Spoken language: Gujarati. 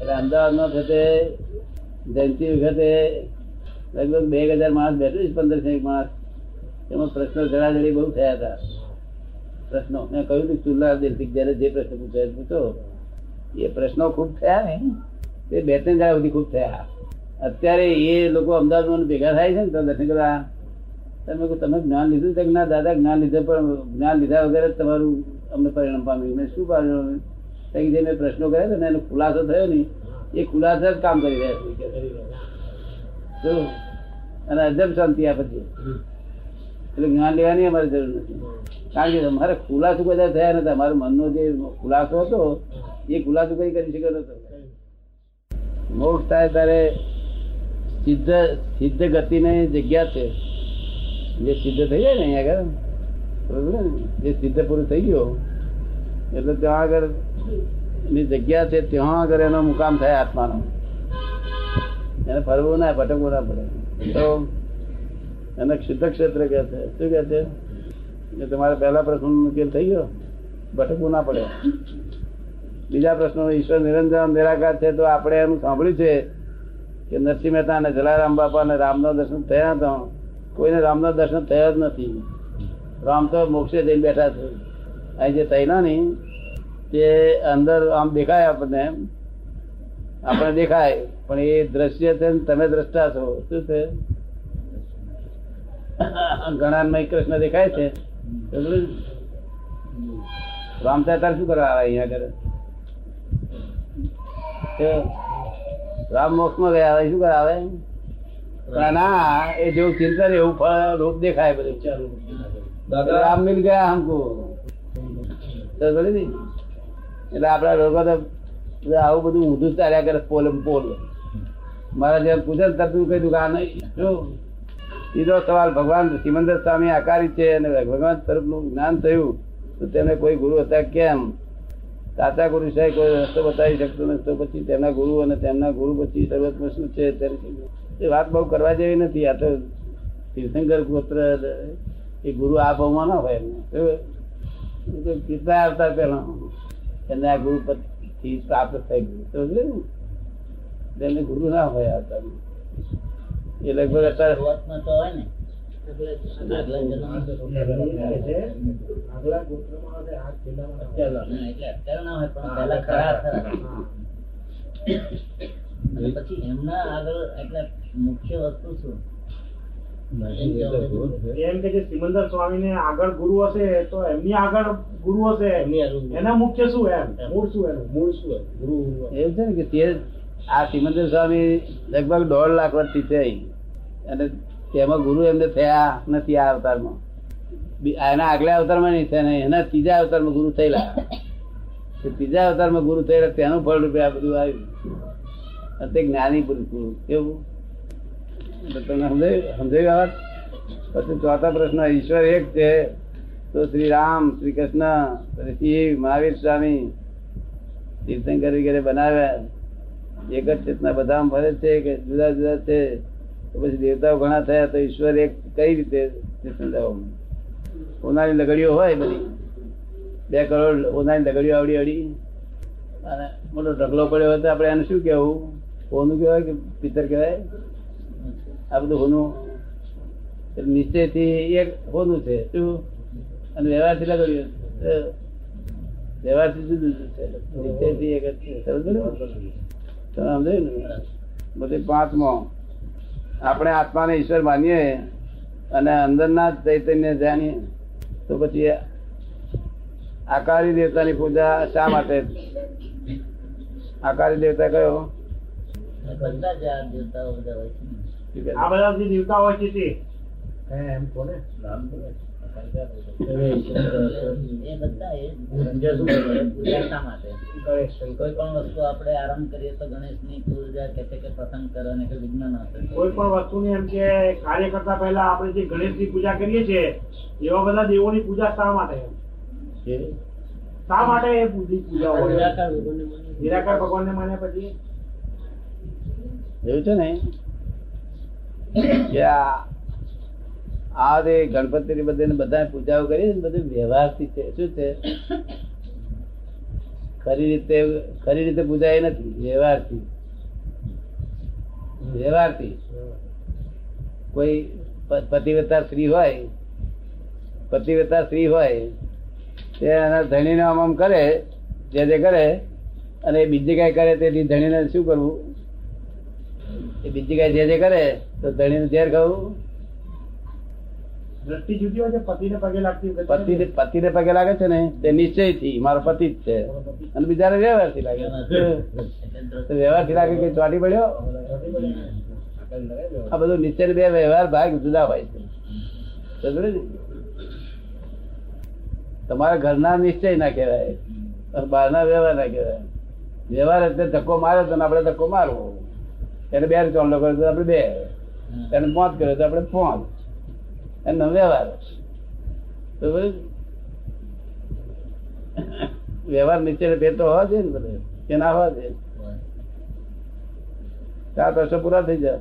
એટલે અમદાવાદમાં થતે જયંતિ વખતે લગભગ બે હજાર માણસ બેઠું છે પંદર એક માણસ. એમાં પ્રશ્નો જડાજડી બહુ થયા હતા. પ્રશ્નો. મેં કહ્યું હતું ચુલ્લા દિલથી જયારે જે પ્રશ્ન પૂછાય પૂછો. એ પ્રશ્નો ખૂબ થયા ને. તે બે ત્રણ જણા સુધી ખૂબ થયા. અત્યારે એ લોકો અમદાવાદમાં ભેગા થાય છે ને, તો દર્શન કરવા. તમે તમે જ્ઞાન લીધું છે ના? દાદા, જ્ઞાન લીધે પણ, જ્ઞાન લીધા વગર જ તમારું અમને પરિણામ પામ્યું. મેં શું પામ્યું? કારણ કે જે મેં પ્રશ્નો કર્યા હતા ને એનો ખુલાસો થયો ને એ ખુલાસા જ કામ કરી રહ્યા છે જો, અને અજબ શાંતિ આ પછી એટલે જ્ઞાન લેવાની અમારે જરૂર નથી કારણ કે અમારે ખુલાસો બધા થયા નથી અમારો મનનો જે ખુલાસો હતો એ ખુલાસો કઈ કરી શક્યો નતો મોક્ષ થાય ત્યારે સિદ્ધ સિદ્ધ ગતિની જગ્યા છે જે સિદ્ધ થઈ જાય ને અહીંયા આગળ બરોબર ને? જે સિદ્ધ પૂરું થઈ ગયો એટલે ત્યાં આગળ ની જગ્યા છે ત્યાં આગળ એનો મુકામ થાય આત્માનો. એને ફરવું ના, ભટકવું ના પડે. તો એને ક્ષુદ્ધ ક્ષેત્ર કે છે. શું કે છે? એ તમારે પહેલા પ્રશ્ન ઉકેલ થઈ ગયો? ભટકવું ના પડે. બીજા પ્રશ્નો ઈશ્વર નિરંજન નિરાકાર છે, તો આપણે એનું સાંભળ્યું છે કે નરસિંહ મહેતા અને જલારામ બાપા અને રામના દર્શન થયા તો કોઈને રામના દર્શન થયા જ નથી. રામ તો મોક્ષે જઈને બેઠા છે. અહીં જે થયેલા નહીં તે અંદર આમ દેખાય આપણને. આપણે દેખાય પણ એ દ્રશ્ય છે તમે દ્રષ્ટા છો. શું છે? ઘણા કૃષ્ણ દેખાય છે? રામ તાર શું કરવા આવે અહીંયા આગળ? રામ મોક્ષમાં ગયા આવે શું કરાવે? પણ ના એ જેવું ચિંતન એવું ફળ રૂપ દેખાય બધું. રામ મિલ ગયા હમકો તો ને? એટલે આપડા લોકો તો આવું બધું ઊંધું ચાલ્યા કરે પોલ પોલ. મારા જેમ પૂછે ને તરત કઈ દુકાન શું સીધો સવાલ ભગવાન સિમંદર સ્વામી આકારી છે અને ભગવાન તરફનું જ્ઞાન થયું તો તેમને કોઈ ગુરુ હતા કેમ? સાચા ગુરુ સાહેબ કોઈ રસ્તો બતાવી શકતો નથી તો પછી તેમના ગુરુ અને તેમના ગુરુ પછી સર્વત્વ શું છે? તેની- એ વાત બહુ કરવા જેવી નથી. આ તો તીર્થંકર ગોત્ર એ ગુરુ આ ભાવમાં ના હોય એમને. કેટલા આવતા પહેલા. એમને આ ગુરુ થી પ્રાપ્ત થઈ ગયું તો સમજ્યો ને? ગુરુ ના હોય આ. એ લગભગ અત્યારે તો હોય ને આગલા જન્મ ના, ના હોય પણ પહેલા ખરા ખરા. અને પછી એમના આગળ એટલે મુખ્ય વસ્તુ શું એમ કે જે સિમંદર સ્વામી ને આગળ ગુરુ હશે તો એમની આગળ ગુરુ હશે. એના મુખ્ય શું એમ? મૂળ શું એનું? મૂળ શું ગુરુ એવું છે ને કે તે આ સિમંદર સ્વામી લગભગ દોઢ લાખ વર્ષથી છે. અને તેમાં ગુરુ એમને થયા નથી આ અવતારમાં. એના આગલા અવતારમાં નહીં થયા ને એના ત્રીજા અવતારમાં ગુરુ થયેલા. તે ત્રીજા અવતારમાં ગુરુ થયેલા તેનું ફળ રૂપે આ બધું આવ્યું. અને તે જ્ઞાની પુરુષ ગુરુ. કેવું તમને સમજાયું? સમજાયું આ વાત? પછી ચોથા પ્રશ્ન, ઈશ્વર એક છે. તો શ્રી રામ, શ્રી કૃષ્ણ શિવ, મહાવીર સ્વામી તીર્થંકર વગેરે બનાવ્યા એક જ ચેતના બધા ફરે છે કે જુદા જુદા છે. તો પછી દેવતાઓ ઘણા થયા, તો ઈશ્વર એક કઈ રીતે ઓનાની લગડીઓ હોય બધી. બે કરોડ ઓનાની લગડીઓ આવડી આવડી. અને મોટો ઢગલો પડ્યો હોય તો આપણે એને શું કહેવું? હોનું કહેવાય કે પિત્તર કહેવાય? આ બધું હોનું નિશ્ચયથી એક હોનું છે. શું? અને વ્યવહારથી લગડીઓ છે. વ્યવહારથી જુદું જુદું છે. નિશ્ચયથી એક સમજો ને? બધી પાંચમો. આપણે આત્માને ઈશ્વર માનીએ અને અંદરના ચૈતન્ય જાણીએ. તો પછી આકારી દેવતાની પૂજા શા માટે? આકારી દેવતા કયો? બધા દેવતાઓ બધા હોય છે. આ બધા જે દેવતા હોય છે તે. એમ કોને એ બધા એ પૂજા શા માટે. ગણેશ કોઈ પણ વસ્તુ આપણે આરંભ કરીએ તો ગણેશની પૂજા કે છે કે પ્રસંગ કરે ને કે વિજ્ઞાન આપે કોઈ પણ વસ્તુની એમ કે કાર્ય કરતા પહેલા આપણે જે ગણેશની પૂજા કરીએ છીએ એવા બધા દેવોની પૂજા શા માટે? શા માટે એ બુદ્ધિ પૂજા હોય? નિરાકાર ભગવાન ને માન્યા પછી? એવું છે ને? કે આ જે ગણપતિ બધાને બધા પૂજાઓ કરી ને બધું વ્યવહારથી છે. શું છે? ખરી રીતે ખરી રીતે પૂજા એ નથી. વ્યવહારથી. વ્યવહારથી. કોઈ પ- પતિવ્રતા સ્ત્રી હોય, પતિવ્રતા સ્ત્રી હોય, તે એના ધણીને આમ આમ કરે, જે જે કરે, અને બીજી કાંઈ કરે તેથી ધણીને શું કરવું? એ બીજી કાંઈ જે જે કરે તો ધણીને ઝેર ખાવું? દ્રષ્ટિ જુદી હોય છે પતિને પગે લાગતી વખતે. પતિને પતિને પગે લાગે છે ને તે નિશ્ચયથી મારો પતિ જ છે. અને બીજાને વ્યવહારથી લાગે વ્યવહારથી લાગે કે ચોટી પડ્યો? આ બધું નિશ્ચય બે વ્યવહાર ભાગ જુદા હોય છે. તમારા ઘરના નિશ્ચય ના કહેવાય અને બહારના વ્યવહાર ના કહેવાય. વ્યવહાર એટલે ધક્કો મારે તો આપણે ધક્કો મારવો. એને બે ચોંડો કર્યો આપણે બે. એને પાંચ કર્યો તો આપણે પોંચ એનો વ્યવહાર? વ્યવહાર નીચે ભેદ તો હોવા જોઈએ ને બધે. કે ના હોવા જોઈએ. સાત વર્ષો પૂરા થઈ જાય.